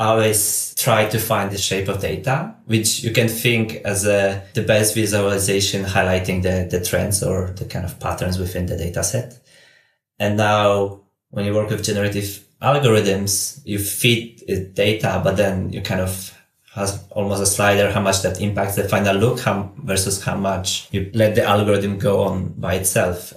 always try to find the shape of data, which you can think as a, the best visualization highlighting the, the trends or the kind of patterns within the data set. And now when you work with generative algorithms, you feed data, but then you kind of has almost a slider how much that impacts the final look versus how much you let the algorithm go on by itself.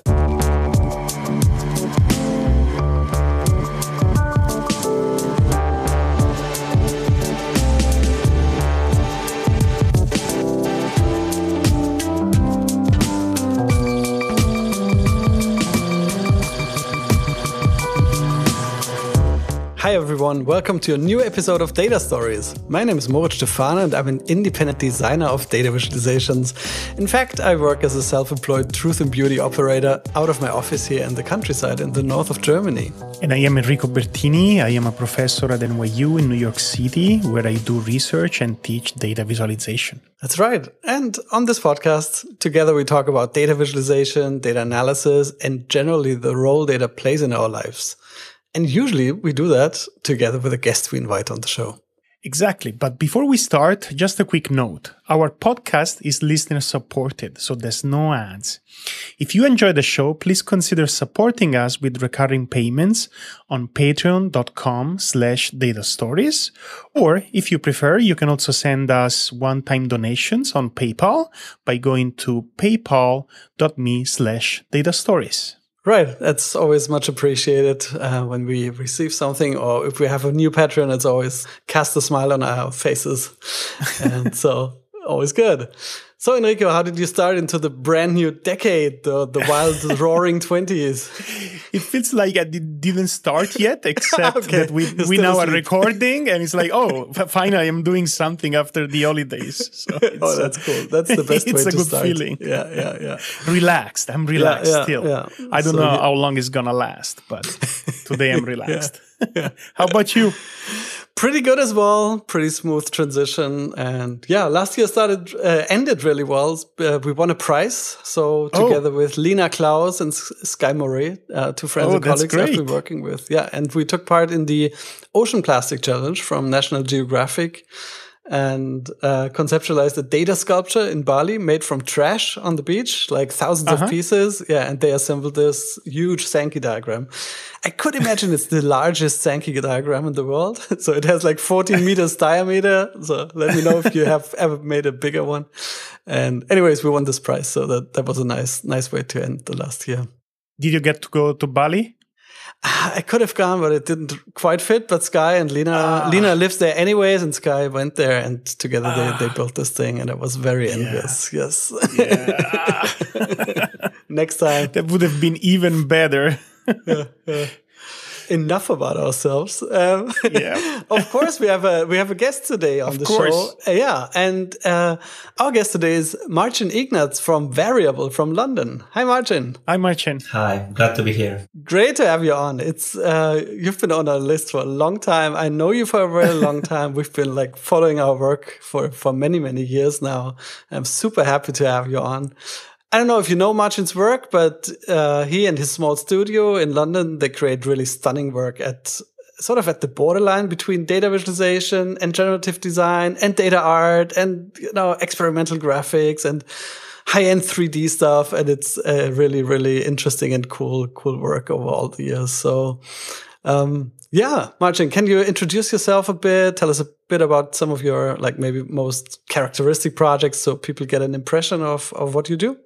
Everyone, welcome to a new episode of Data Stories. My name is Moritz Stefaner and I'm an independent designer of data visualizations. In fact, I work as a self-employed truth and beauty operator out of my office here in the countryside in the north of Germany. And I am Enrico Bertini. I am a professor at NYU in New York City where I do research and teach data visualization. That's right. And on this podcast, together we talk about data visualization, data analysis, and generally the role data plays in our lives. And usually we do that together with a guest we invite on the show. Exactly. But before we start, just a quick note. Our podcast is listener supported, so there's no ads. If you enjoy the show, please consider supporting us with recurring payments on patreon.com slash data stories. Or if you prefer, you can also send us one-time donations on PayPal by going to paypal.me slash data stories. Right. That's always much appreciated uh, when we receive something or if we have a new patron, it's always cast a smile on our faces. and so always good. So, Enrico, how did you start into the brand new decade, the, the wild roaring 20s? It feels like I didn't start yet, except okay. that we, we now are recording and it's like, oh, finally I'm doing something after the holidays. So oh, that's cool. That's the best it's way a good feeling. Yeah, yeah, yeah. Relaxed. I'm relaxed yeah, yeah, still. Yeah. I don't so know how long it's going to last, but today I'm relaxed. how about you? Pretty good as well. Pretty smooth transition, and yeah, last year started uh, ended really well. Uh, we won a prize, so oh. together oh. with Lina Klaus and Sky Moret, uh, two friends oh, and colleagues I've been working with. Yeah, and we took part in the Ocean Plastic Challenge from National Geographic and uh, conceptualized a data sculpture in Bali made from trash on the beach, like 1000s uh -huh. of pieces. Yeah, and they assembled this huge Sankey diagram. I could imagine it's the largest Sankey diagram in the world. so it has like 14 meters diameter. So let me know if you have ever made a bigger one. And anyways, we won this prize. So that, that was a nice, nice way to end the last year. Did you get to go to Bali? I could have gone, but it didn't quite fit. But Sky and Lina, uh, Lina lives there anyways, and Sky went there, and together uh, they, they ah. built this thing, and I was very envious. Yes. Yeah. Next time, that would have been even better. yeah, yeah enough about ourselves. Um, yeah. of course, we have a we have a guest today on of the course. show. Uh, yeah, and uh, our guest today is Marcin Ignac from Variable from London. Hi, Marcin. Hi, Marcin. Hi, glad to be here. Great to have you on. It's uh, you've been on our list for a long time. I know you for a very long time. We've been like following our work for for many many years now. I'm super happy to have you on. I don't know if you know Marcin's work, but uh, he and his small studio in London, they create really stunning work at sort of at the borderline between data visualization and generative design and data art and, you know, experimental graphics and high end 3D stuff. And it's really, really interesting and cool, cool work over all the years. So, um, yeah, Marcin, can you introduce yourself a bit? Tell us a bit about some of your, like, maybe most characteristic projects so people get an impression of, of what you do?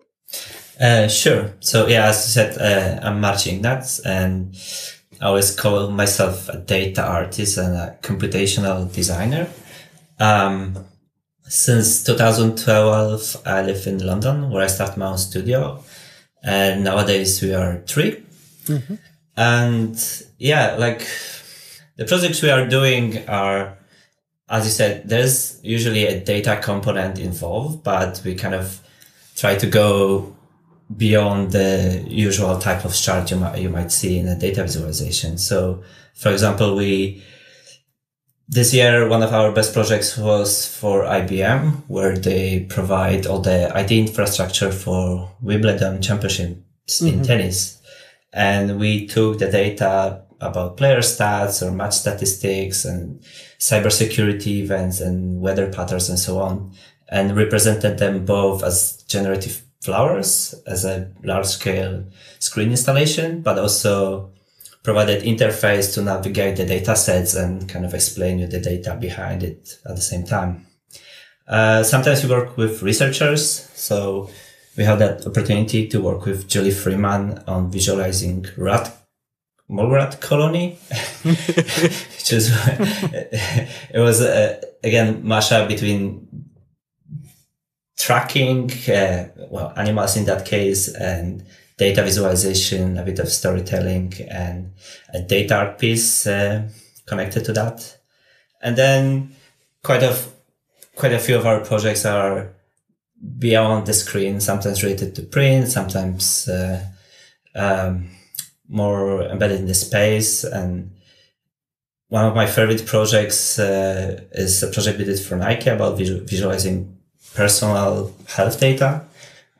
Uh, sure. So yeah, as you said, uh, I'm Marcin Ignac and I always call myself a data artist and a computational designer. Um, since 2012, I live in London where I started my own studio. And nowadays we are 3 mm-hmm. And yeah, like the projects we are doing are, as you said, there's usually a data component involved, but we kind of try to go beyond the usual type of chart you might, you might see in a data visualization. So, for example, we, this year, one of our best projects was for IBM, where they provide all the IT infrastructure for Wimbledon championships mm-hmm. in tennis. And we took the data about player stats or match statistics and cybersecurity events and weather patterns and so on, and represented them both as generative flowers as a large scale screen installation, but also provided interface to navigate the data sets and kind of explain you the data behind it at the same time. Uh, sometimes we work with researchers. So we have that opportunity to work with Julie Freeman on visualizing rat mole rat colony, which is it was uh, again mashup between tracking uh, well animals in that case and data visualization, a bit of storytelling, and a data art piece uh, connected to that. And then quite a quite a few of our projects are beyond the screen, sometimes related to print, sometimes uh, um, more embedded in the space. And one of my favorite projects uh, is a project we did for Nike about visual- visualizing personal health data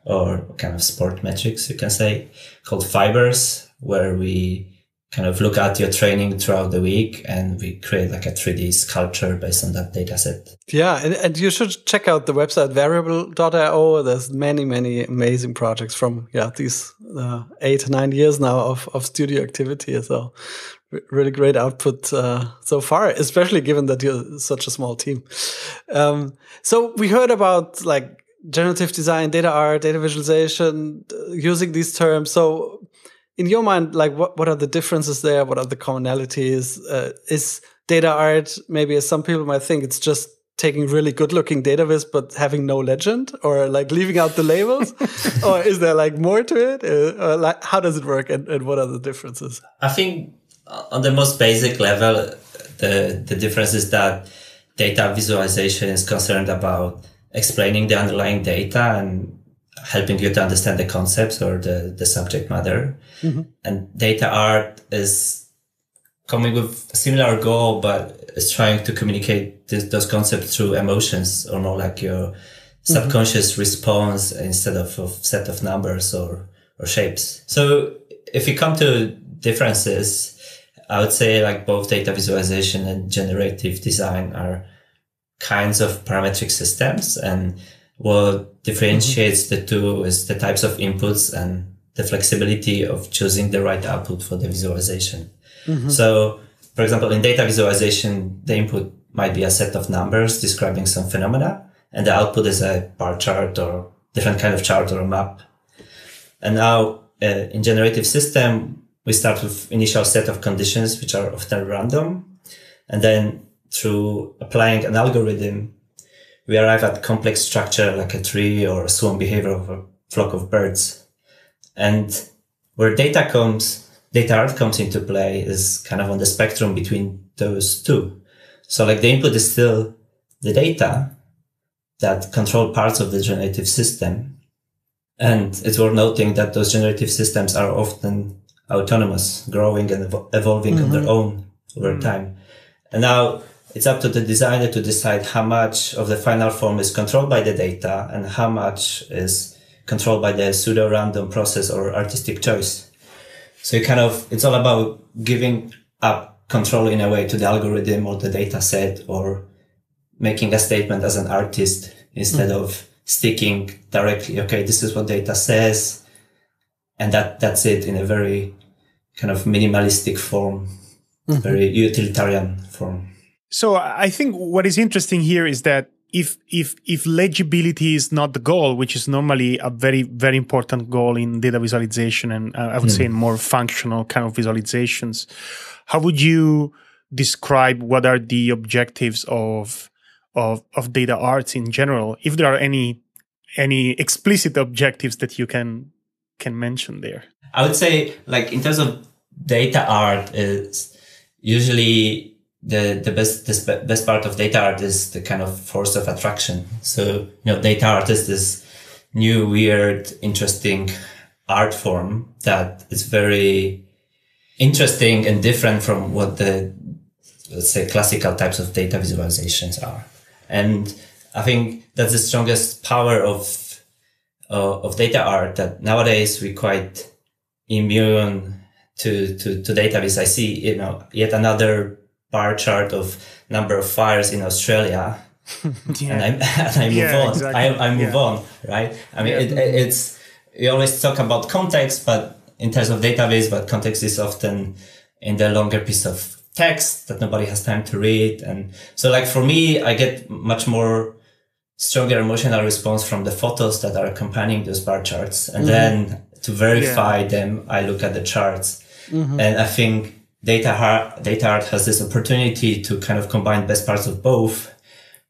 or kind of sport metrics, you can say, called Fibers, where we kind of look at your training throughout the week and we create like a 3D sculpture based on that data set. Yeah, and, and you should check out the website variable.io. There's many, many amazing projects from yeah these uh, eight, nine years now of, of studio activity. So really great output uh, so far, especially given that you're such a small team. Um, so we heard about like generative design, data art, data visualization, uh, using these terms. So in your mind, like what, what are the differences there? What are the commonalities? Uh, is data art maybe as some people might think it's just taking really good looking data viz but having no legend or like leaving out the labels or is there like more to it uh, like how does it work and, and what are the differences i think on the most basic level the the difference is that data visualization is concerned about explaining the underlying data and helping you to understand the concepts or the, the subject matter. Mm-hmm. And data art is coming with a similar goal, but is trying to communicate this, those concepts through emotions or more like your subconscious mm-hmm. response instead of a set of numbers or, or shapes. So if you come to differences, I would say like both data visualization and generative design are kinds of parametric systems and what differentiates mm-hmm. the two is the types of inputs and the flexibility of choosing the right output for the visualization. Mm-hmm. So, for example, in data visualization, the input might be a set of numbers describing some phenomena, and the output is a bar chart or different kind of chart or a map. And now, uh, in generative system, we start with initial set of conditions, which are often random. And then through applying an algorithm, we arrive at complex structure like a tree or a swarm behavior of a flock of birds. And where data comes, data art comes into play is kind of on the spectrum between those two. So like the input is still the data that control parts of the generative system. And it's worth noting that those generative systems are often autonomous, growing and evolving mm-hmm. on their mm-hmm. own over mm-hmm. time. And now it's up to the designer to decide how much of the final form is controlled by the data and how much is controlled by the pseudo random process or artistic choice. So you kind of, it's all about giving up control in a way to the algorithm or the data set or making a statement as an artist instead mm. of sticking directly, okay, this is what data says. And that, that's it in a very kind of minimalistic form, mm-hmm. very utilitarian form. So I think what is interesting here is that if if if legibility is not the goal, which is normally a very very important goal in data visualization, and uh, I would mm. say in more functional kind of visualizations, how would you describe what are the objectives of of of data arts in general? If there are any any explicit objectives that you can can mention there, I would say like in terms of data art is usually the the best best part of data art is the kind of force of attraction. So you know, data art is this new, weird, interesting art form that is very interesting and different from what the let's say classical types of data visualizations are. And I think that's the strongest power of uh, of data art that nowadays we quite immune to, to, to data viz, I see, you know, yet another bar chart of number of fires in Australia. Yeah. And I, and I move Yeah, on. exactly. I, I move Yeah. on, right? I mean, it, it's, we always talk about context, but in terms of data viz, but context is often in the longer piece of text that nobody has time to read. And so like for me, I get much more stronger emotional response from the photos that are accompanying those bar charts. And mm-hmm. then to verify them, I look at the charts. Mm-hmm. And I think data art, data art has this opportunity to kind of combine best parts of both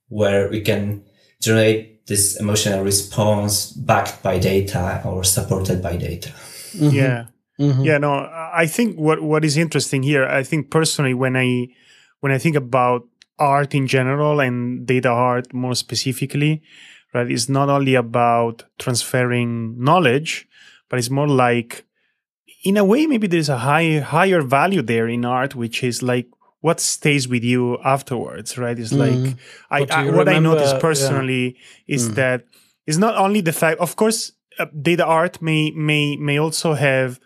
where we can generate this emotional response backed by data or supported by data. Mm-hmm. Yeah. Mm-hmm. Yeah, no, I think what what is interesting here, I think personally when I when I think about art in general and data art more specifically, right, it's not only about transferring knowledge, but it's more like in a way maybe there's a high higher value there in art, which is like what stays with you afterwards, right? It's like mm-hmm. I, What I what I noticed yeah. personally is mm. that it's not only the fact of course uh, data art may may may also have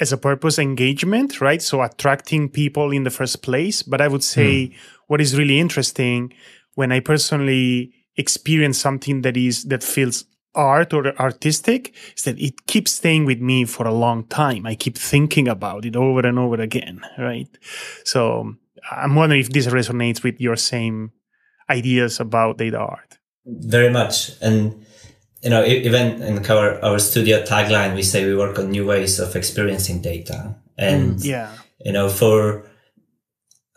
as a purpose engagement right? So attracting people in the first place. But i would say hmm. what is really interesting when i personally experience something that is that feels art or artistic is that it keeps staying with me for a long time i keep thinking about it over and over again right so i'm wondering if this resonates with your same ideas about data art Very much. And, you know, even in our, our studio tagline, we say we work on new ways of experiencing data. And, mm, yeah you know, for,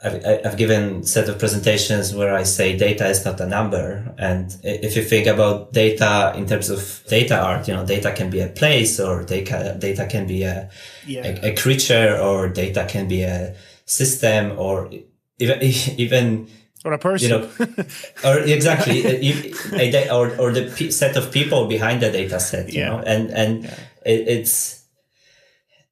I've, I- I've given set of presentations where I say data is not a number. And if you think about data in terms of data art, you know, data can be a place or data, data can be a, yeah a, a creature or data can be a system or even, even or a person you know, or exactly, a, or or the p- set of people behind the data set, you Yeah. know, and and it, it's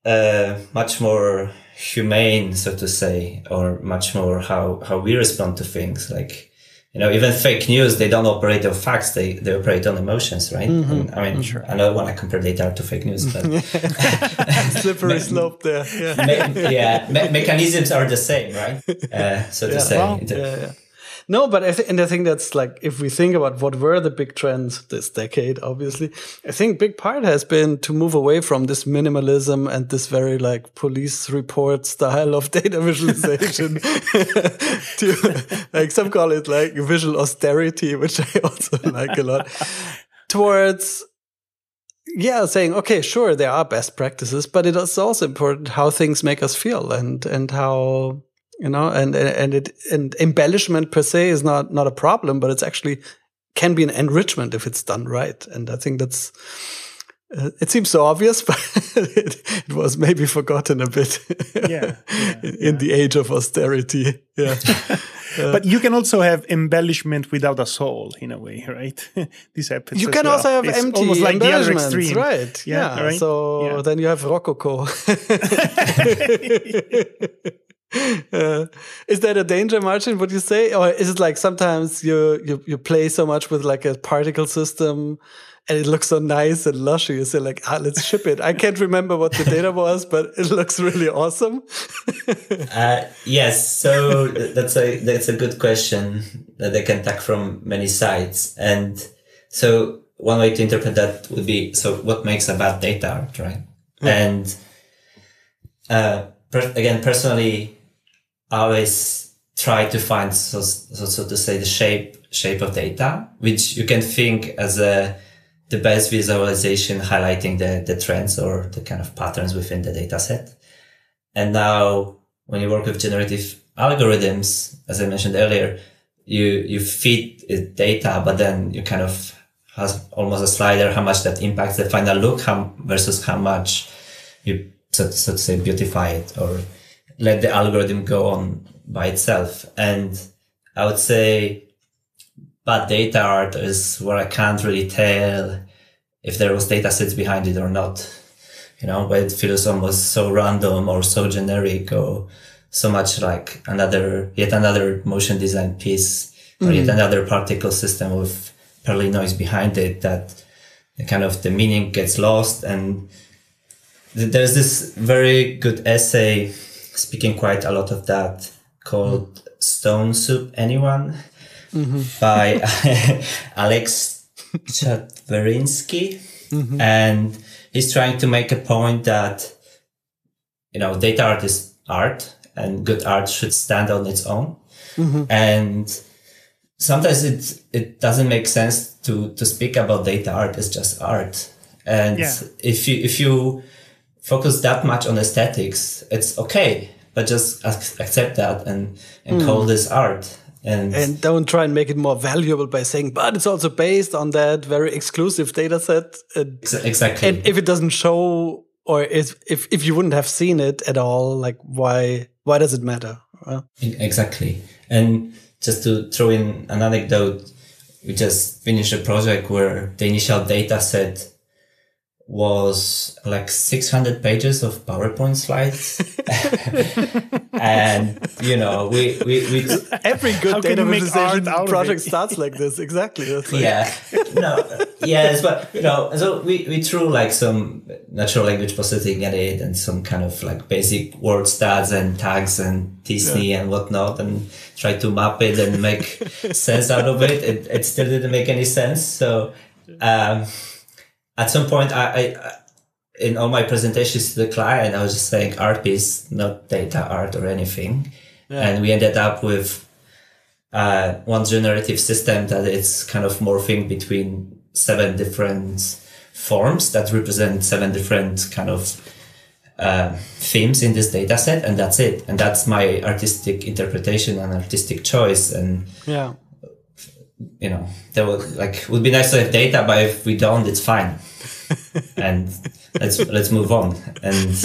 uh, much more humane, so to say, or much more how how we respond to things. Like, you know, even fake news, they don't operate on facts; they they operate on emotions, right? And, I mean, I don't want to compare data to fake news, but Slippery slope there. Yeah. me- yeah, me- mechanisms are the same, right? Uh, so to say. It- yeah, yeah. No, but I and I think that's like if we think about what were the big trends this decade, obviously, I think big part has been to move away from this minimalism and this very like police report style of data visualization to like some call it like visual austerity, which I also like a lot, towards yeah, saying okay, sure, there are best practices, but it is also important how things make us feel and and how you know and and it and embellishment per se is not not a problem, but it's actually can be an enrichment if it's done right, and I think that's. Uh, it seems so obvious, but it, it was maybe forgotten a bit. Yeah, yeah, in, in the age of austerity. Yeah. but you can also have embellishment without a soul in a way right this happens You can well. also have It's empty almost like the other extreme right? Yeah, Yeah. right? So Yeah. then you have Rococo. Uh, is that a danger, Marcin? Would you say, or is it like sometimes you you you play so much with like a particle system, and it looks so nice and lushy? You say like, ah, let's ship it. I can't remember what the data was, but it looks really awesome. Uh, yes, so that's a that's a good question that they can attack from many sides, and so one way to interpret that would be so what makes a bad data art, right? And uh, per- again, personally, always try to find so, so so to say the shape shape of data, which you can think as a the best visualization highlighting the the trends or the kind of patterns within the data set. And now when you work with generative algorithms, as I mentioned earlier, you, you feed it data, but then you kind of has almost a slider how much that impacts the final look how, versus how much you, so, so to say, beautify it or let the algorithm go on by itself. And I would say bad data art is where I can't really tell if there was data sets behind it or not. You know, where it feels almost so random or so generic or so much like another, yet another motion design piece or yet mm-hmm. another particle system with Perlin noise behind it that the kind of the meaning gets lost. And there's this very good essay speaking quite a lot of that called Stone Soup Anyone mm-hmm. by Alex Chatverinsky. Mm-hmm. And he's trying to make a point that, you know, data art is art and good art should stand on its own. Mm-hmm. And sometimes it, it doesn't make sense to, to speak about data art as just art. And yeah. if you, if you focus that much on aesthetics, it's okay, but just accept that and, and mm. call this art. And, and don't try and make it more valuable by saying, but it's also based on that very exclusive data set. And, exactly. And if it doesn't show, or if, if, if you wouldn't have seen it at all, like why, why does it matter? Exactly. And just to throw in an anecdote, we just finished a project where the initial data set was like 600 pages of PowerPoint slides. and, you know, we, we, we every good data visualization project starts like this. Exactly. Like yeah. No, yes, but, you know, so we, we threw like some natural language processing at it and some kind of like basic word stats and tags and t-SNE yeah. and whatnot and tried to map it and make sense out of it. it. It still didn't make any sense. So, um, at some point, I, I, in all my presentations to the client, I was just saying art piece, not data art or anything. Yeah. And we ended up with uh, one generative system that is kind of morphing between seven different forms that represent seven different kind of uh, themes in this data set, and that's it. And that's my artistic interpretation and artistic choice. And yeah, you know, there would like would be nice to have data, but if we don't, it's fine. and let's let's move on. And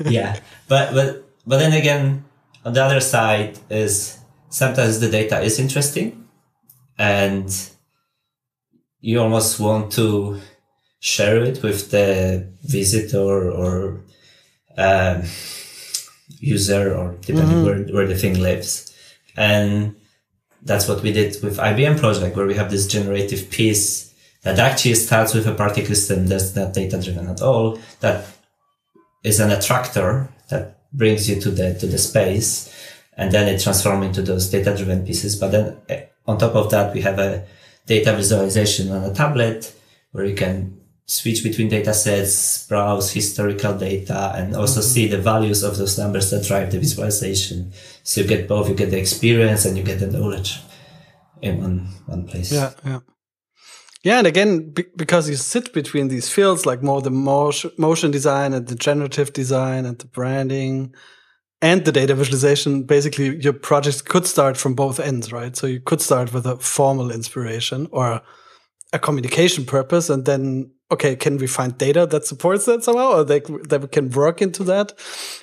yeah, but but but then again, on the other side is sometimes the data is interesting, and you almost want to share it with the visitor or um, user or depending mm-hmm. where, where the thing lives. And that's what we did with IBM project, where we have this generative piece that actually starts with a particle system that's not data driven at all. That is an attractor that brings you to the, to the space and then it transforms into those data driven pieces. But then eh, on top of that, we have a data visualization on a tablet where you can switch between data sets, browse historical data, and also mm-hmm. see the values of those numbers that drive the visualization. So you get both, you get the experience and you get the knowledge in one, one place. Yeah, yeah. Yeah, and again, because you sit between these fields, like more the motion design and the generative design and the branding and the data visualization, basically your project could start from both ends, right? So you could start with a formal inspiration or a communication purpose and then okay, can we find data that supports that somehow, or they that we can work into that?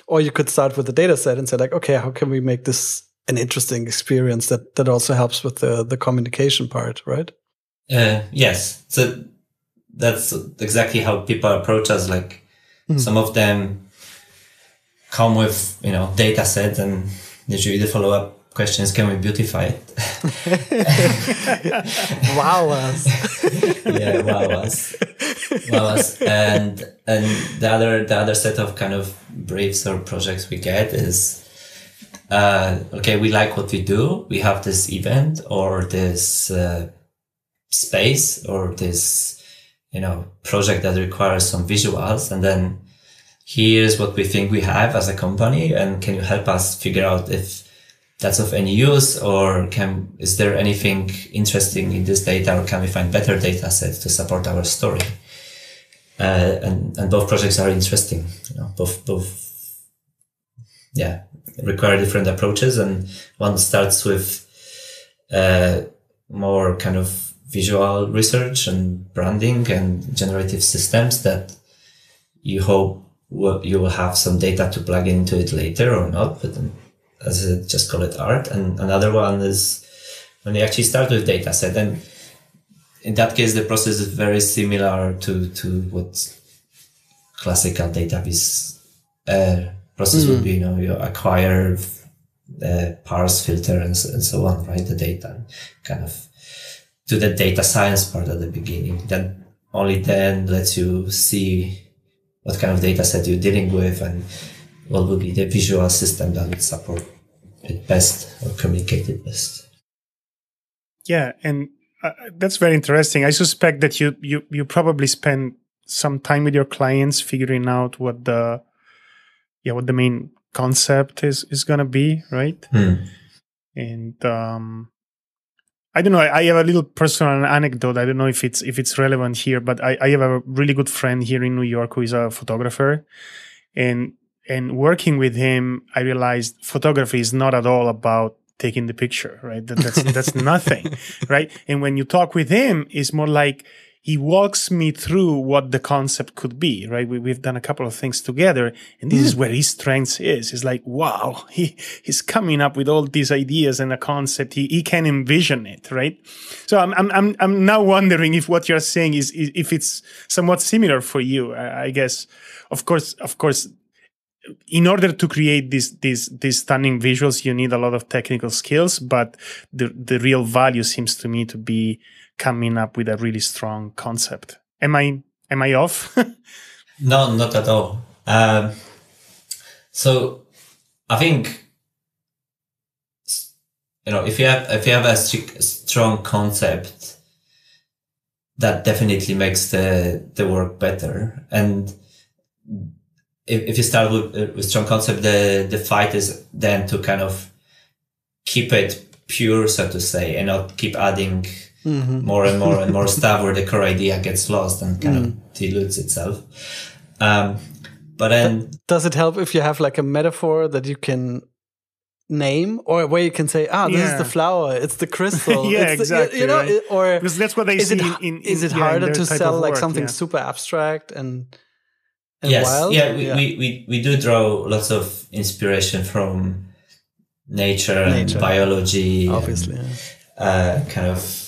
Or you could start with the data set and say like, okay, how can we make this an interesting experience that that also helps with the the communication part, right? Uh, yes, so that's exactly how people approach us. Like mm. some of them come with you know data set, and usually the follow up questions can we beautify it? Wow us. Yeah wow us. Wow us. And and the other the other set of kind of briefs or projects we get is uh, okay we like what we do. We have this event or this uh, space or this you know project that requires some visuals. And then here's what we think we have as a company. And can you help us figure out if that's of any use or can is there anything interesting in this data or can we find better data sets to support our story? Uh, and and both projects are interesting you know both both yeah require different approaches. And one starts with uh, more kind of visual research and branding and generative systems that you hope you will have some data to plug into it later or not but then as I just call it art. And another one is when you actually start with data set. And in that case, the process is very similar to, to what classical data viz uh, process mm. would be. You know, you acquire, uh, parse, filter, and, and so on, right? The data kind of to the data science part at the beginning. That only then lets you see what kind of data set you're dealing with and what would be the visual system that would support it best or communicate it best. Yeah, and uh, that's very interesting. I suspect that you you you probably spend some time with your clients figuring out what the yeah what the main concept is is gonna be, right? Hmm. And um, I don't know. I, have a little personal anecdote. I don't know if it's if it's relevant here, but I, I have a really good friend here in New York who is a photographer, and and working with him, I realized photography is not at all about taking the picture, right? That, that's that's nothing, right? And when you talk with him, it's more like he walks me through what the concept could be, right? We, we've done a couple of things together and this mm. is where his strength is. It's like, wow, he, he's coming up with all these ideas and a concept. He, he can envision it, right? So I'm, I'm, I'm, I'm now wondering if what you're saying is, if it's somewhat similar for you, I, I guess. Of course, of course, in order to create these these these stunning visuals, you need a lot of technical skills, but the the real value seems to me to be coming up with a really strong concept. Am I am I off? no, not at all. Um, so I think you know if you have if you have a strong concept, that definitely makes the the work better. And if, if you start with, with strong concept, the the fight is then to kind of keep it pure, so to say, and not keep adding mm-hmm. more and more and more stuff where the core idea gets lost and kind mm. of dilutes itself. Um, but then, does it help if you have like a metaphor that you can name or where you can say, ah, this yeah. is the flower, it's the crystal. yeah, it's exactly. You know, right? or because that's what they is see it, in, in, Is it yeah, harder to sell like work, something yeah. super abstract and, and yes, wild? yeah, we, we, we, we do draw lots of inspiration from nature, nature. and biology, obviously, and, uh, kind of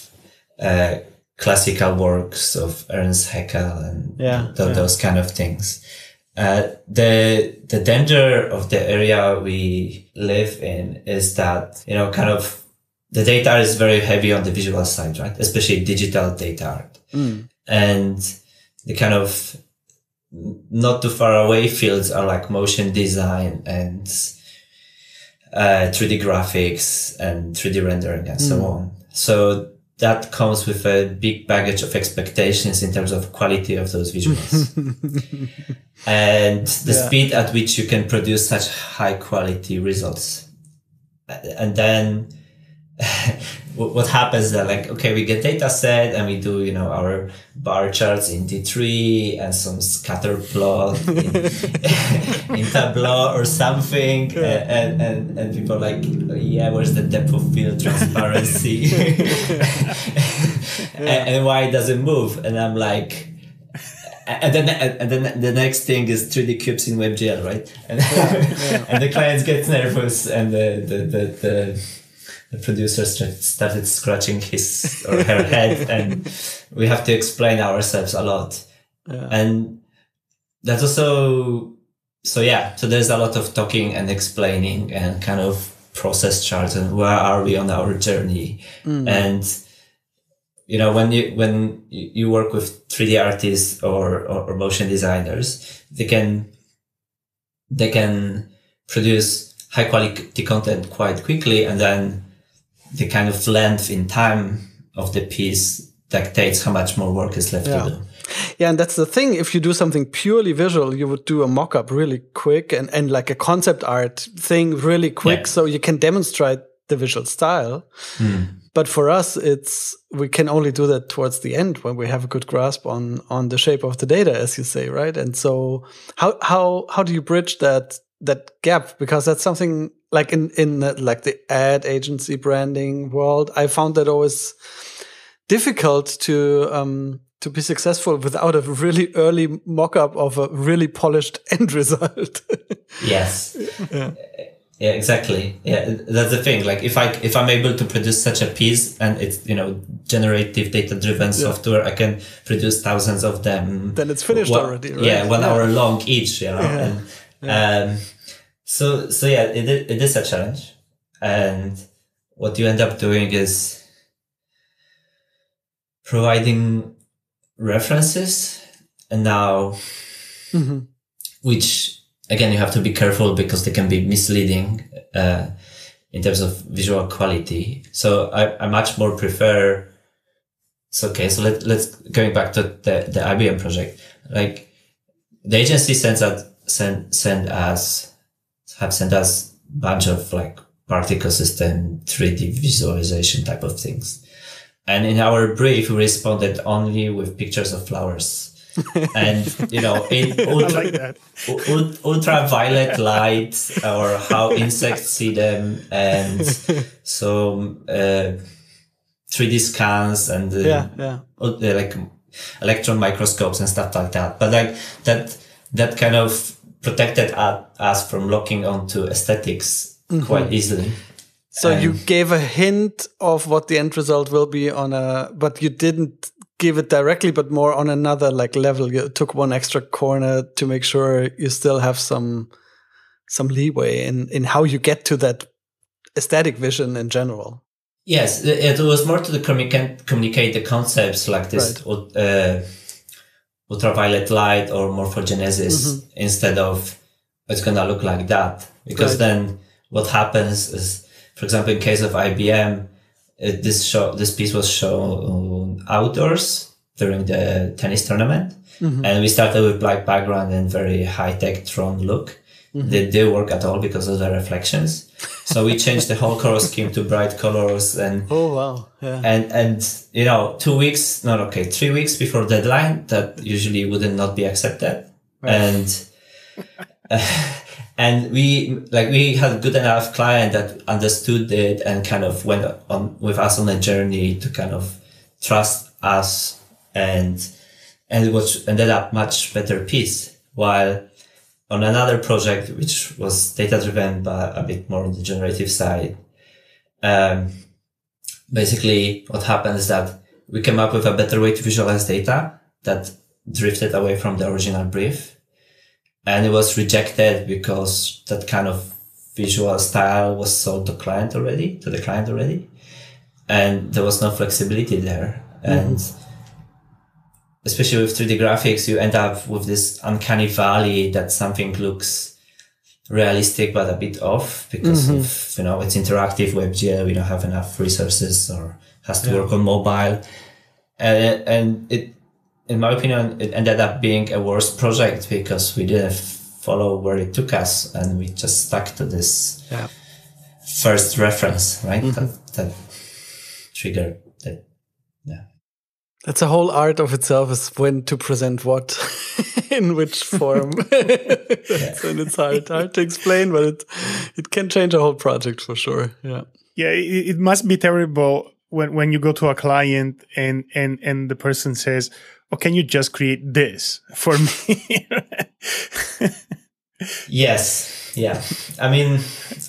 uh, classical works of Ernst Haeckel and yeah, th- yeah. those kind of things. Uh, the the danger of the area we live in is that you know kind of the data is very heavy on the visual side, right? Especially digital data art, mm. and the kind of not too far away fields are like motion design and uh, 3D graphics and 3D rendering and mm. so on. So that comes with a big baggage of expectations in terms of quality of those visuals and the yeah. speed at which you can produce such high quality results. And then what happens that like, okay, we get data set and we do, you know, our bar charts in D3 and some scatter plot in, in Tableau or something. Yeah. And, and, and people like, yeah, where's the depth of field transparency? and, and why does it move? And I'm like, and then and then the next thing is 3D cubes in WebGL, right? And, yeah, and the clients get nervous and the the the, the the producer started scratching his or her head and we have to explain ourselves a lot yeah. and that's also so yeah so there's a lot of talking and explaining and kind of process charts and where are we on our journey mm. and you know when you when you work with 3d artists or, or, or motion designers they can they can produce high quality content quite quickly and then the kind of length in time of the piece dictates how much more work is left yeah. to do. Yeah, and that's the thing. If you do something purely visual, you would do a mock-up really quick and, and like a concept art thing really quick, yeah. so you can demonstrate the visual style. Mm. But for us, it's we can only do that towards the end when we have a good grasp on on the shape of the data, as you say, right? And so, how how how do you bridge that that gap? Because that's something like in in the, like the ad agency branding world, I found that always difficult to um, to be successful without a really early mock-up of a really polished end result. yes. Yeah. Yeah, exactly. Yeah, that's the thing. Like if I if I'm able to produce such a piece and it's you know generative data driven yeah. software, I can produce thousands of them. Then it's finished one, already. Right? Yeah, one yeah. hour long each. You know, yeah. and um, so, so yeah, it, it is a challenge. And what you end up doing is providing references. And now which again you have to be careful because they can be misleading uh, in terms of visual quality. So I, I much more prefer. So okay, so let, let's going back to the the IBM project. Like the agency sends us send send us have sent us bunch of like particle system 3D visualization type of things. And in our brief, we responded only with pictures of flowers. and you know, in ultra, like u- ultraviolet light or how insects see them, and so uh, 3D scans and uh, Yeah, yeah. uh, like electron microscopes and stuff like that. But like that, that kind of protected us from locking onto esthetics quite easily. So you gave a hint of what the end result will be on a, but you didn't give it directly, but more on another like level. You took one extra corner to make sure you still have some some leeway in in how you get to that aesthetic vision in general. Yes, it was more to the communicate, communicate the concepts like this ul- uh, ultraviolet light or morphogenesis instead of it's gonna look like that. Because Right. then what happens is, for example, in case of IBM, uh, this show this piece was shown outdoors during the tennis tournament, and we started with black background and very high tech Tron look. They didn't work at all because of the reflections. So we changed the whole color scheme to bright colors and Oh wow, yeah, and and you know two weeks not okay three weeks before deadline that usually wouldn't not be accepted. And and we like we had good enough client that understood it and kind of went on with us on a journey to kind of trust us and and it was ended up much better piece while on another project which was data driven but a bit more on the generative side um, basically what happened is that we came up with a better way to visualize data that drifted away from the original brief. And it was rejected because that kind of visual style was sold to client already to the client already. And there was no flexibility there. And especially with 3d graphics you end up with this uncanny valley that something looks realistic but a bit off because mm-hmm. of you know it's interactive WebGL we don't have enough resources or has to work on mobile. And and it in my opinion it ended up being a worse project because we didn't follow where it took us and we just stuck to this yeah. first reference right? Mm-hmm. That, that triggered that yeah That's a whole art of itself is when to present what in which form. and it's hard, hard to explain, but it it can change a whole project for sure. Yeah. Yeah, it, it must be terrible when when you go to a client and and and the person says, "Oh, can you just create this for me?" yes yeah i mean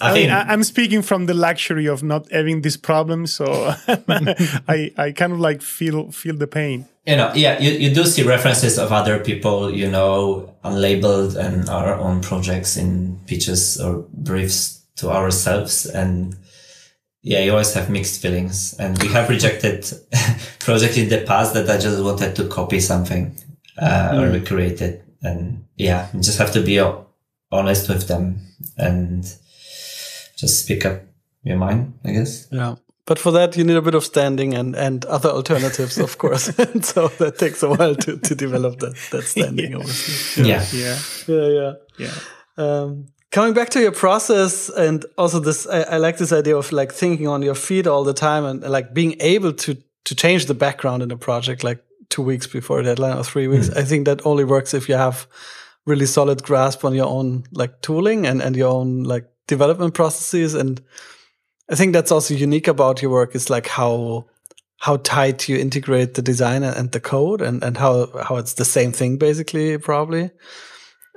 i, I think mean, I'm speaking from the luxury of not having this problem, so I I kind of like feel feel the pain. you know, yeah, you, you do see references of other people, you know, unlabeled and our own projects in pitches or briefs to ourselves. And yeah, you always have mixed feelings. And we have rejected projects in the past that I just wanted to copy something, uh, or recreate it. And yeah, you just have to be honest with them and just speak up your mind, I guess. Yeah. But for that, you need a bit of standing and, and other alternatives, of course. and so that takes a while to, to develop that, that standing, obviously. Yeah. Yeah, Yeah, yeah. yeah. Um, coming back to your process and also this, I, I like this idea of like thinking on your feet all the time and like being able to, to change the background in a project like two weeks before deadline or three weeks. I think that only works if you have really solid grasp on your own like tooling and, and your own like development processes. And I think that's also unique about your work is like how, how tight you integrate the design and the code and, and how, how it's the same thing basically, probably.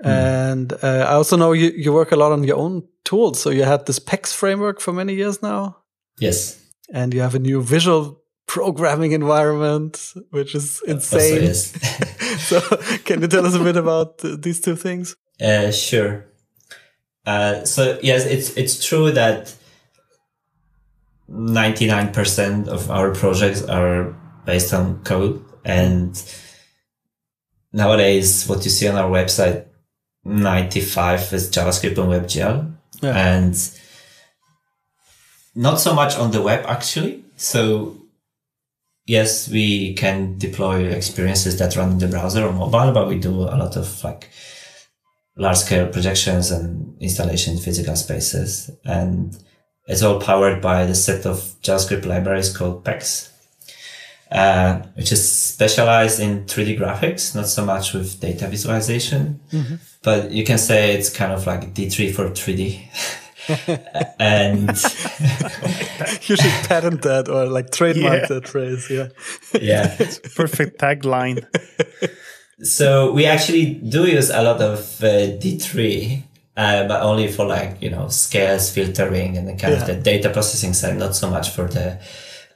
And uh, I also know you, you work a lot on your own tools. So you had this PEX framework for many years now, Yes. and you have a new visual programming environment, which is Also, insane. yes. so can you tell us a bit about these two things? Uh, sure. Uh, so yes, it's it's true that ninety nine percent of our projects are based on code, and nowadays what you see on our website, 95 is JavaScript and WebGL Yeah. and not so much on the web actually. So yes, we can deploy experiences that run in the browser or mobile, but we do a lot of like large scale projections and installation in physical spaces. And it's all powered by the set of JavaScript libraries called PEX, uh, which is specialized in 3D graphics, not so much with data visualization, but you can say it's kind of like D3 for 3D. and you should patent that or like trademark Yeah. that phrase. Yeah. yeah, Perfect tagline. so we actually do use a lot of uh, D3, uh, but only for like, you know, scales, filtering and the kind of the data processing side, not so much for the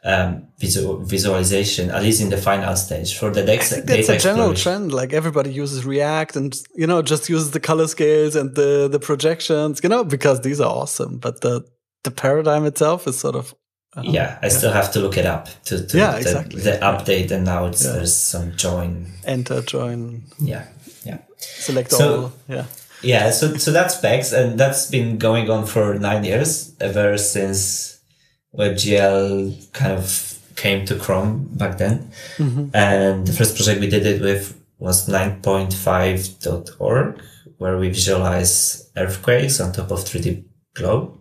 um, visual, visualization, at least in the final stage. For the data, I think that's data a general trend. Like everybody uses React and you know just uses the color scales and the the projections, you know, because these are awesome. But the the paradigm itself is sort of uh, Yeah, I still have to look it up to, to Yeah, the, exactly. the update, and now it's Yeah. there's some join. enter, join, Yeah, yeah. select So- all. Yeah. Yeah, so so that's PEX, and that's been going on for nine years, ever since WebGL kind of came to Chrome back then. And the first project we did it with was 9.5.org, where we visualize earthquakes on top of 3D Globe.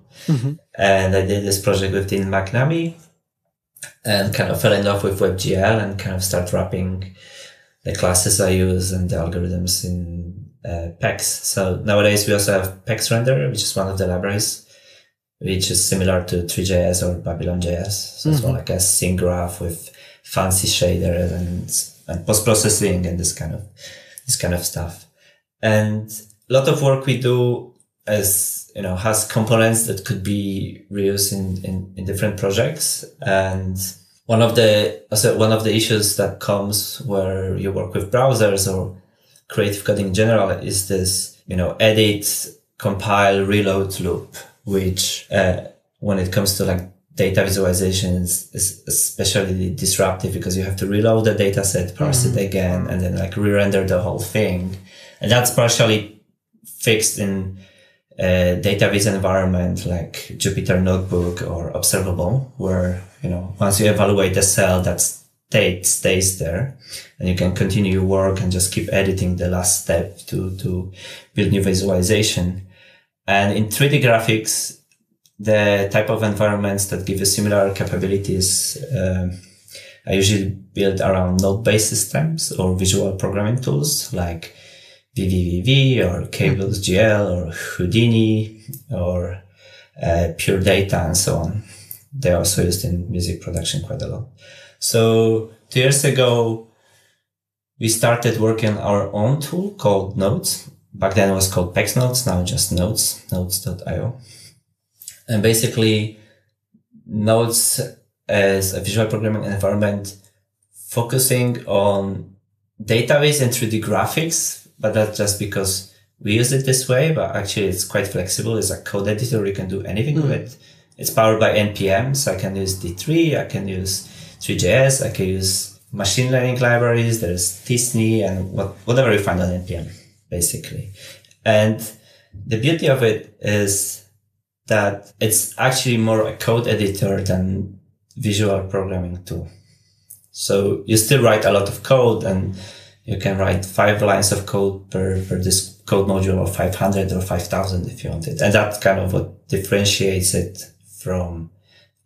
And I did this project with Dean McNamee and kind of fell in love with WebGL and kind of start wrapping the classes I use and the algorithms in uh, PEX. So nowadays we also have PEX render, which is one of the libraries, which is similar to Three.js or Babylon.js. So it's mm-hmm. more like a scene graph with fancy shaders and, and post processing and this kind of, this kind of stuff. And a lot of work we do as, you know, has components that could be reused in, in, in different projects. And one of the, also one of the issues that comes where you work with browsers or creative coding in general is this, you know, edit, compile, reload loop, which, uh, when it comes to like data visualization is, is especially disruptive because you have to reload the data set, parse it again, and then like re-render the whole thing. And that's partially fixed in a data viz environment like Jupyter Notebook or Observable, where, you know, once you evaluate a cell that state stays there and you can continue your work and just keep editing the last step to, to build new visualization. And in 3D graphics, the type of environments that give you similar capabilities, um, I usually build around node-based systems or visual programming tools like VVVV or Cables.gl or Houdini or uh, Pure Data and so on. They're also used in music production quite a lot. So two years ago, we started working on our own tool called Nodes. Back then it was called PEX Nodes, now just Nodes, nodes.io. And basically, Nodes as a visual programming environment focusing on database and 3D graphics, but that's just because we use it this way, but actually it's quite flexible. It's a code editor. You can do anything hmm. with it. It's powered by NPM. So I can use D3. I can use Three.js. I can use machine learning libraries. There's t-SNE and what, whatever you find on NPM, basically. And the beauty of it is that it's actually more a code editor than visual programming tool. So you still write a lot of code and you can write five lines of code per, per this code module or 500 or 5000 if you want it. And that's kind of what differentiates it from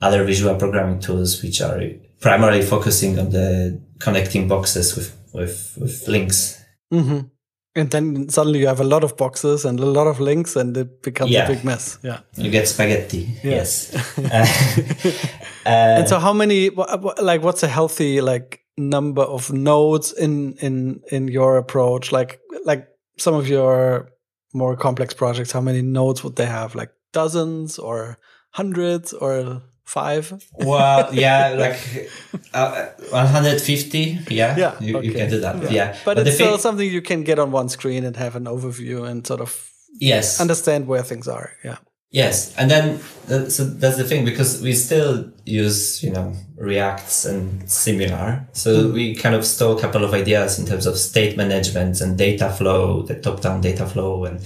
other visual programming tools, which are primarily focusing on the connecting boxes with, with, with links. hmm And then suddenly you have a lot of boxes and a lot of links, and it becomes Yeah. a big mess. Yeah. You get spaghetti. Yeah. Yes. Uh, and so, how many? Like, what's a healthy like number of nodes in in in your approach? Like, like some of your more complex projects, how many nodes would they have? Like dozens or hundreds or five? well, yeah, like uh, 150. Yeah. Yeah, You, you can do that. Yeah. But, the it's still thing- something you can get on one screen and have an overview and sort of yes. understand where things are. Yeah. Yes, and then uh, so that's the thing because we still use you know Reacts and similar. So we kind of stole a couple of ideas in terms of state management and data flow, the top-down data flow and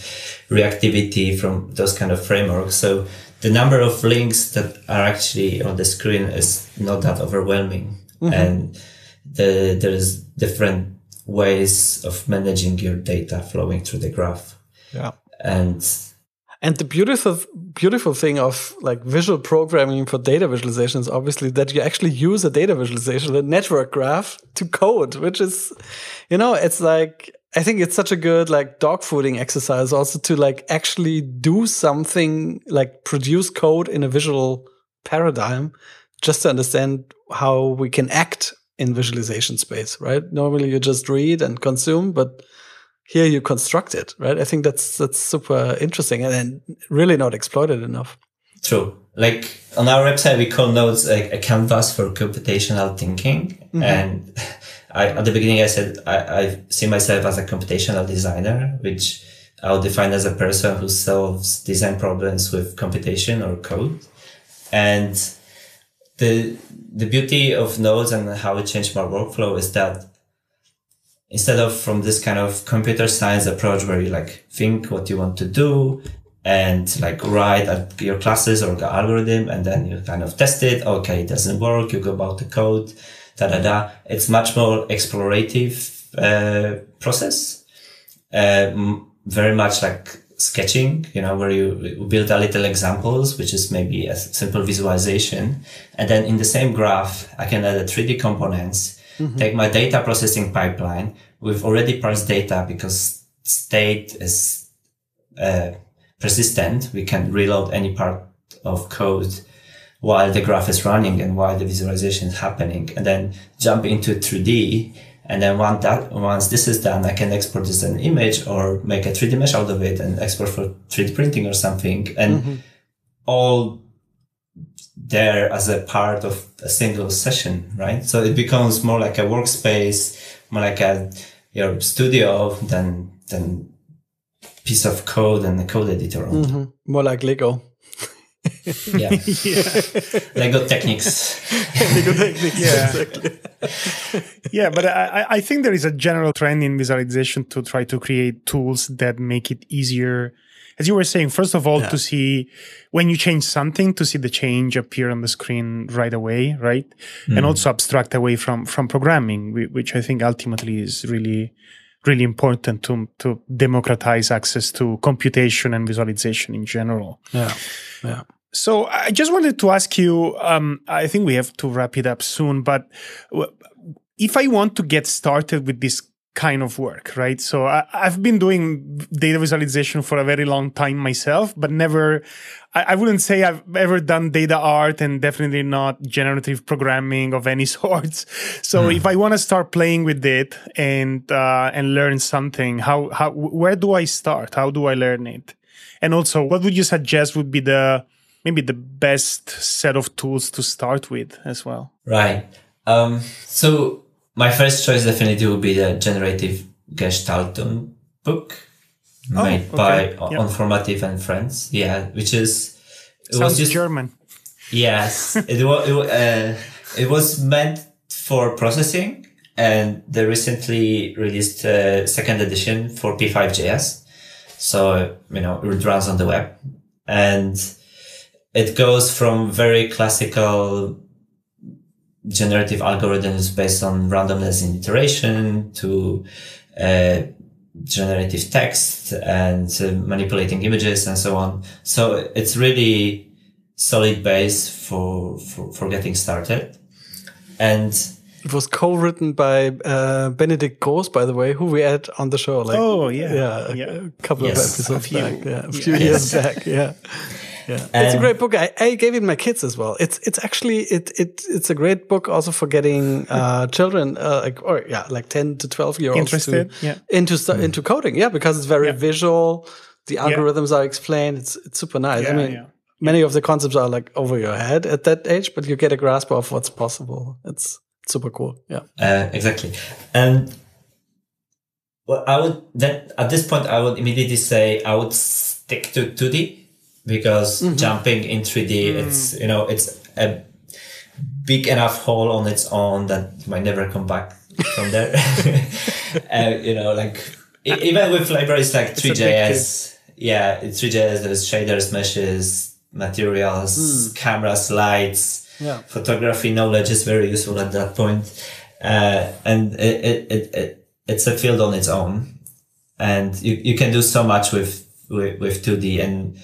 reactivity from those kind of frameworks. So the number of links that are actually on the screen is not that overwhelming, mm-hmm. and the there's different ways of managing your data flowing through the graph. Yeah. and And the beautiful beautiful thing of like visual programming for data visualization is obviously that you actually use a data visualization, a network graph to code, which is, you know, it's like I think it's such a good like dog fooding exercise also to like actually do something like produce code in a visual paradigm just to understand how we can act in visualization space, right? Normally you just read and consume, but here you construct it, right? I think that's that's super interesting and, and really not exploited enough. True. Like on our website, we call nodes like a canvas for computational thinking. Mm-hmm. And I, at the beginning, I said I, I see myself as a computational designer, which I'll define as a person who solves design problems with computation or code. And the the beauty of nodes and how it changed my workflow is that instead of from this kind of computer science approach where you like think what you want to do and like write at your classes or the algorithm and then you kind of test it. Okay, it doesn't work. You go about the code, da da da. It's much more explorative uh, process. Um, very much like sketching, you know, where you build a little examples, which is maybe a simple visualization. And then in the same graph, I can add a 3D components, take my data processing pipeline with already parsed data because state is, uh, persistent. We can reload any part of code while the graph is running and while the visualization is happening and then jump into 3D. And then once that, once this is done, I can export this as an image or make a 3D mesh out of it and export for 3D printing or something. And mm-hmm. all there as a part of a single session, right? So it becomes more like a workspace, more like a your studio than than piece of code and a code editor. On. Mm-hmm. More like Lego. Yeah, Lego techniques. Lego techniques. Yeah. Exactly. yeah, but I, I think there is a general trend in visualization to try to create tools that make it easier. As you were saying, first of all, Yeah. to see when you change something, to see the change appear on the screen right away, right? And mm. also abstract away from from programming, which I think ultimately is really really important to to democratize access to computation and visualization in general. Yeah. Yeah. So I just wanted to ask you. Um, I think we have to wrap it up soon, but if I want to get started with this kind of work, right? So I, I've been doing data visualization for a very long time myself, but never. I, I wouldn't say I've ever done data art, and definitely not generative programming of any sorts. So if I want to start playing with it and uh, and learn something, how how where do I start? How do I learn it? And also, what would you suggest would be the maybe the best set of tools to start with as well? Right. Um, so my first choice definitely would be the generative Gestaltung book Oh, made okay. by Yeah. Onformative and Friends. Yeah, which is it Sounds was just German. Yes, it was it, uh, it was meant for processing, and they recently released a second edition for P5.js. So you know it runs on the web, and it goes from very classical generative algorithms based on randomness in iteration to uh, generative text and uh, manipulating images and so on. So it's really solid base for, for, for getting started. And It was co-written by uh, Benedikt Gross, by the way, who we had on the show. Like, Oh, yeah. yeah, Yeah. a couple Yes. of episodes A few. back. Yeah, a few Yes. years back. Yeah, yeah. it's a great book. I, I gave it my kids as well. It's it's actually it it it's a great book also for getting uh, children uh, like or yeah like ten to twelve year olds Interested, to, yeah. into stu- into coding. Yeah, because it's very Yeah. visual. The algorithms are explained. It's it's super nice. I mean. yeah. Many of the concepts are like over your head at that age, but you get a grasp of what's possible. It's super cool. Yeah. Uh, exactly. And well, I would then at this point I would immediately say I would stick to 2D because jumping in 3D, it's, you know, it's a big enough hole on its own that you might never come back from there. uh, you know, like even with libraries like a Three.js, yeah, it's Three.js, there's shaders, meshes, materials, cameras, lights, Yeah. photography knowledge is very useful at that point. Uh, and it, it, it, it, it's a field on its own. And you, you can do so much with, with, with 2D and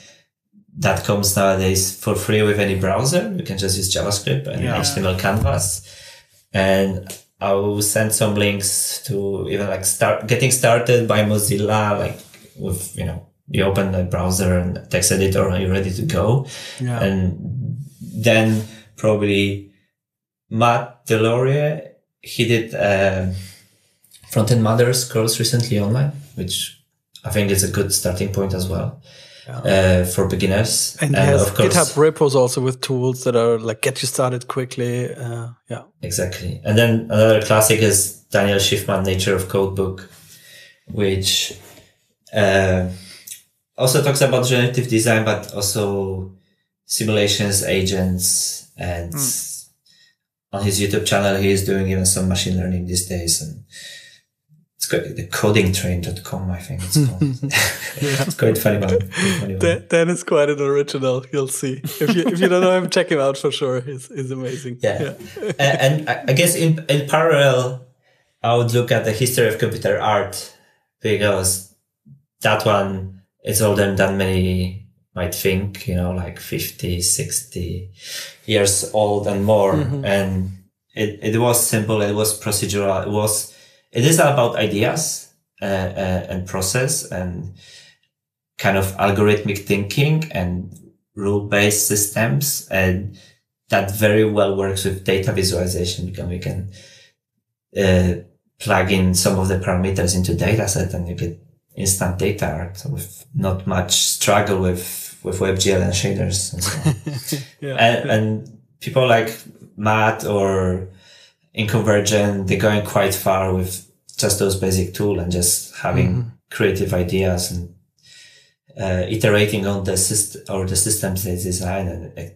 that comes nowadays for free with any browser. You can just use JavaScript and Yeah. HTML canvas. And I will send some links to even like start getting started by Mozilla, like with, you know, you open the browser and text editor and you're ready to go. Yeah. And then probably Matt DesLauriers, he did, um Frontend Masters course recently online, which I think is a good starting point as well. Uh, for beginners. And he has GitHub repos also with tools that are like get you started quickly. Uh, yeah. Exactly. And then another classic is Daniel Shiffman, Nature of Code book, which uh, also talks about generative design, but also simulations, agents, and on his YouTube channel, he is doing even some machine learning these days. And the codingtrain.com, I think it's called. it's quite funny one. Funny one. Dan, is quite an original. You'll see if you if you don't know him, check him out for sure. He's he's amazing. Yeah. Uh, and, and I guess in, in parallel, I would look at the history of computer art because that one is older than many might think, you know, like 50, 60 years old and more. Mm-hmm. And it, it was simple. It was procedural. It was, it is about ideas uh, uh, and process and kind of algorithmic thinking and rule based systems. And that very well works with data visualization because we can uh, plug in some of the parameters into data set and you get instant data art with not much struggle with, with WebGL and shaders and so on. Yeah. and, and people like Matt or Inconvergent, they're going quite far with just those basic tool and just having creative ideas and uh, iterating on the system or the systems they design and uh,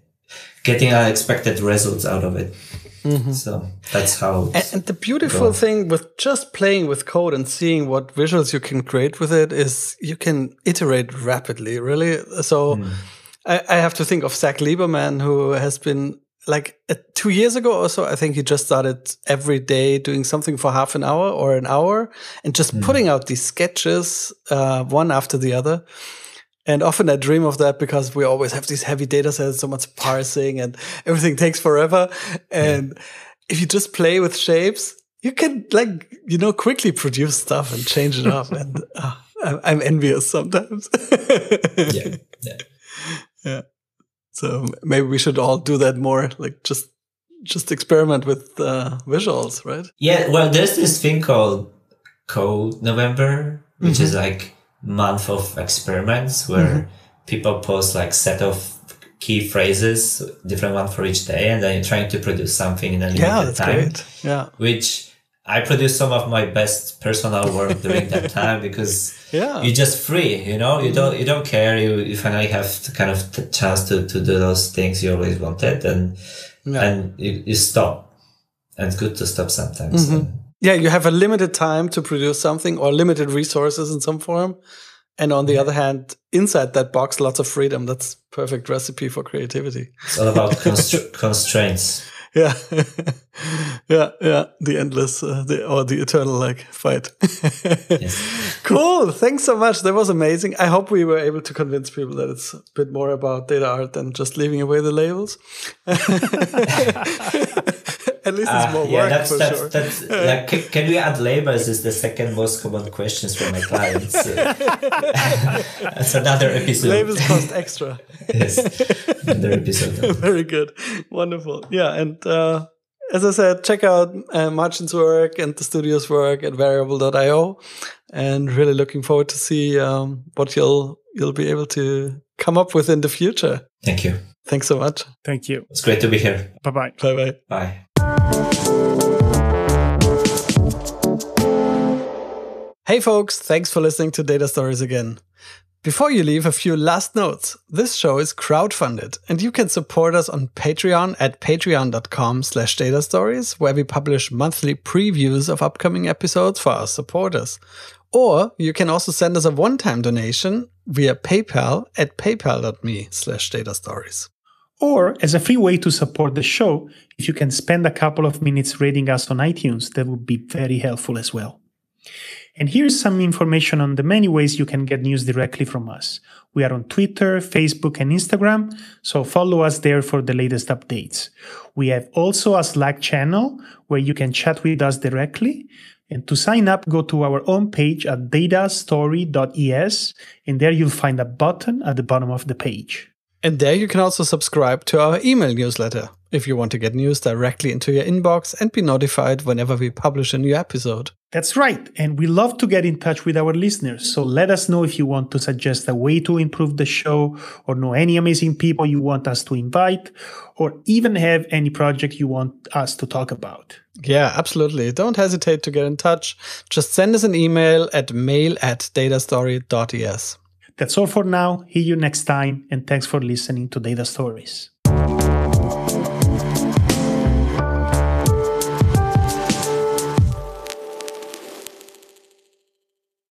getting unexpected results out of it. So that's how. And, and the beautiful Go. thing with just playing with code and seeing what visuals you can create with it is you can iterate rapidly, really. So I, I have to think of Zach Lieberman, who has been like uh, two years ago or so. I think he just started every day doing something for half an hour or an hour and just putting out these sketches, uh, one after the other. And often I dream of that because we always have these heavy data sets, so much parsing and everything takes forever. And if you just play with shapes, you can like, you know, quickly produce stuff and change it up. and uh, I'm, I'm envious sometimes. yeah, yeah. So maybe we should all do that more, like just, just experiment with uh, visuals, right? Yeah, well, there's this thing called Codevember, which Mm-hmm. is like month of experiments where people post like set of key phrases, different one for each day, and then you're trying to produce something in a limited Yeah, that's time. great. Yeah. Which I produce some of my best personal work during that time because Yeah. you're just free, you know, you don't, you don't care. You, you finally have the kind of the chance to, to do those things you always wanted and, Yeah. and you, you stop. And it's good to stop sometimes. Mm-hmm. Yeah, you have a limited time to produce something or limited resources in some form. And on the other hand, inside that box, lots of freedom. That's perfect recipe for creativity. It's all about constr- constraints. Yeah. yeah. Yeah. The endless, uh, the, or the eternal like fight. Yes. cool. Thanks so much. That was amazing. I hope we were able to convince people that it's a bit more about data art than just leaving away the labels. At least it's Ah, more yeah, work that's for that's sure. that's like. Can, can we add labels? Is the second most common questions from my clients. that's another episode. Labels cost extra. yes, another episode. Very good. Wonderful. Yeah. And uh, as I said, check out uh, Marcin's work and the studio's work at variable.io. And really looking forward to see um, what you'll you'll be able to come up with in the future. Thank you. Thanks so much. Thank you. It's great to be here. Bye bye. Bye bye. Bye. Hey folks, thanks for listening to Data Stories again. Before you leave, a few last notes. This show is crowdfunded, and you can support us on Patreon at patreon.com slash data stories, where we publish monthly previews of upcoming episodes for our supporters. Or you can also send us a one-time donation via PayPal at paypal.me slash data stories. Or as a free way to support the show, if you can spend a couple of minutes rating us on iTunes, that would be very helpful as well. And here's some information on the many ways you can get news directly from us. We are on Twitter, Facebook, and Instagram, so follow us there for the latest updates. We have also a Slack channel where you can chat with us directly. And to sign up, go to our own page at datastory.es, and there you'll find a button at the bottom of the page. And there you can also subscribe to our email newsletter if you want to get news directly into your inbox and be notified whenever we publish a new episode. That's right. And we love to get in touch with our listeners. So let us know if you want to suggest a way to improve the show or know any amazing people you want us to invite or even have any project you want us to talk about. Yeah, absolutely. Don't hesitate to get in touch. Just send us an email at mail at datastory.es. That's all for now. See you next time, and thanks for listening to Data Stories.